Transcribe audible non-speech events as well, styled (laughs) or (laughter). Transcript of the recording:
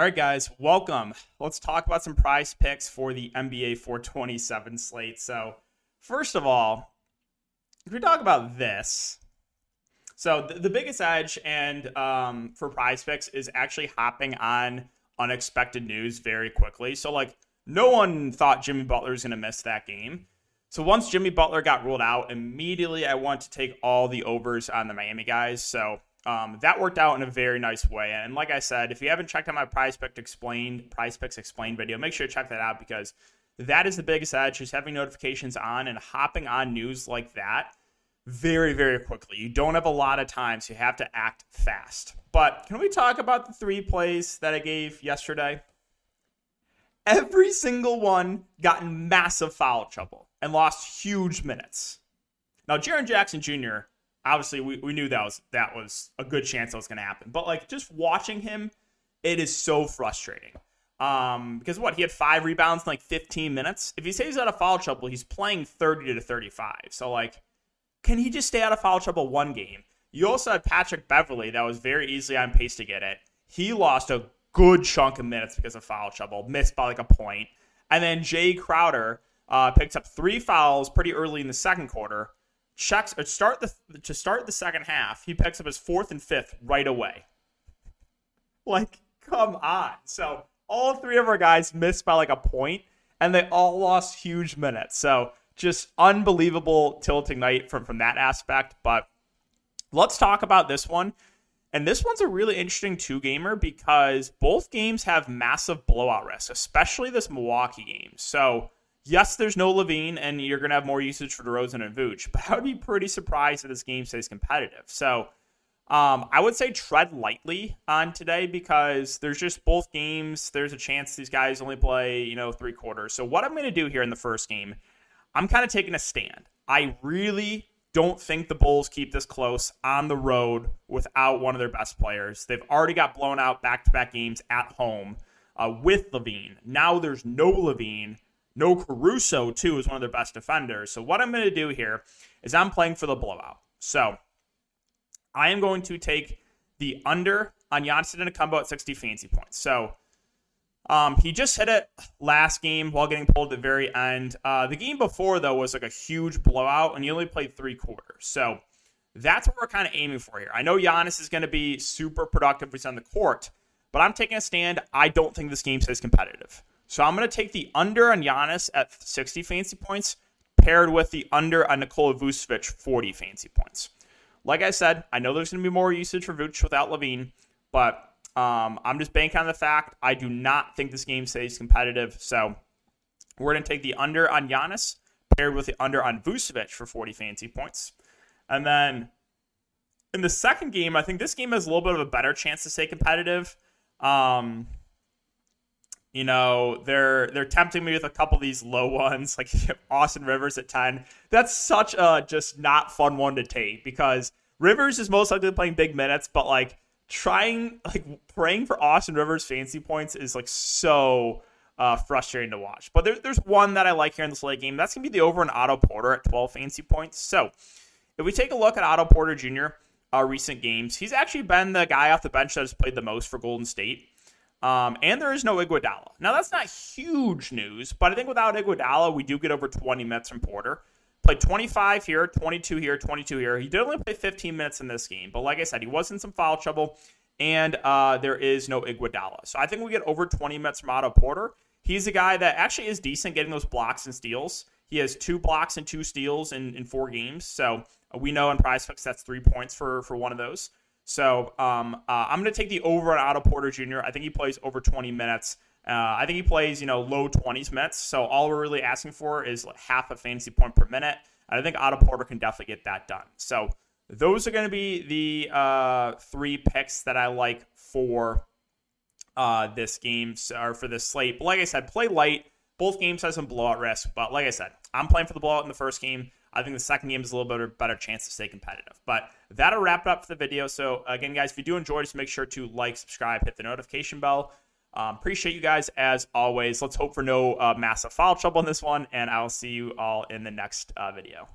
All right, guys, welcome. Let's talk about some prize picks for the NBA 427 slate. So, first of all, if we talk about this, so the, the biggest edge and um, for prize picks is actually hopping on unexpected news very quickly. So, like, no one thought Jimmy Butler was going to miss that game. So once Jimmy Butler got ruled out, immediately I want to take all the overs on the Miami guys. So um, that worked out in a very nice way. And like I said, if you haven't checked out my Prize Pick Explained, Prize Picks Explained video, make sure to check that out because that is the biggest edge is having notifications on and hopping on news like that very, very quickly. You don't have a lot of time, so you have to act fast. But can we talk about the three plays that I gave yesterday? Every single one got in massive foul trouble and lost huge minutes. Now, Jaren Jackson Jr obviously we, we knew that was that was a good chance that was going to happen. But like just watching him, it is so frustrating. Um, because what he had five rebounds in like 15 minutes. If he stays out of foul trouble, he's playing 30 to 35. So like, can he just stay out of foul trouble one game? You also had Patrick Beverley that was very easily on pace to get it. He lost a good chunk of minutes because of foul trouble, missed by like a point. And then Jae Crowder uh, picked up three fouls pretty early in the second quarter checks or start the to start the second half, he picks up his fourth and fifth right away. Like, come on. So all three of our guys missed by like a point, and they all lost huge minutes. So just unbelievable tilting night from from that aspect. But let's talk about this one. And this one's a really interesting two gamer because both games have massive blowout risk, especially this Milwaukee game. So yes, there's no LaVine, and you're going to have more usage for DeRozan and Vooch, but I would be pretty surprised if this game stays competitive. So um, I would say tread lightly on today because there's just both games. There's a chance these guys only play, you know, three quarters. So what I'm going to do here in the first game, I'm kind of taking a stand. I really don't think the Bulls keep this close on the road without one of their best players. They've already got blown out back to back games at home uh, with LaVine. Now there's no LaVine. No Caruso, too, is one of their best defenders. So what I'm going to do here is I'm playing for the blowout. So I am going to take the under on Giannis Antetokounmpo at 60 fancy points. So um, he just hit it last game while getting pulled at the very end. Uh, the game before, though, was like a huge blowout, and he only played three quarters. So that's what we're kind of aiming for here. I know Giannis is going to be super productive when he's on the court, but I'm taking a stand. I don't think this game stays competitive. So I'm going to take the under on Giannis at 60 fancy points paired with the under on Nikola Vucevic 40 fancy points. Like I said, I know there's going to be more usage for Vuce without LaVine, but um, I'm just banking on the fact I do not think this game stays competitive. So we're going to take the under on Giannis paired with the under on Vucevic for 40 fancy points. And then in the second game, I think this game has a little bit of a better chance to stay competitive. Um, you know, they're they're tempting me with a couple of these low (laughs) ones, like (laughs) Austin Rivers at 10. That's such a just not fun one to take because Rivers is most likely playing big minutes, but like trying like praying for Austin Rivers fancy points is like so uh, frustrating to watch. But there, there's one that I like here in this late game. That's gonna be the over on Otto Porter at 12 fancy points. So if we take a look at Otto Porter Jr. Uh, recent games, he's actually been the guy off the bench that has played the most for Golden State. Um, and there is no Iguodala. Now that's not huge news, but I think without Iguodala, we do get over 20 minutes from Porter. Played 25 here, 22 here, 22 here. He did only play 15 minutes in this game, but like I said, he was in some foul trouble, and uh, there is no Iguodala. So I think we get over 20 minutes from Otto Porter. He's a guy that actually is decent getting those blocks and steals. He has two blocks and two steals in, in four games. So uh, we know in Prize Picks that's three points for for one of those. So um, uh, I'm going to take the over on Otto Porter Jr. I think he plays over 20 minutes. Uh, I think he plays, you know, low 20s minutes. So all we're really asking for is like half a fantasy point per minute. And I think Otto Porter can definitely get that done. So those are going to be the uh, three picks that I like for uh, this game or for this slate. But like I said, play light. Both games have some blowout risk. But like I said, I'm playing for the blowout in the first game. I think the second game is a little bit better chance to stay competitive. But that'll wrap it up for the video. So again, guys, if you do enjoy, just make sure to like, subscribe, hit the notification bell. Um, appreciate you guys as always. Let's hope for no uh, massive foul trouble in this one, and I'll see you all in the next uh, video.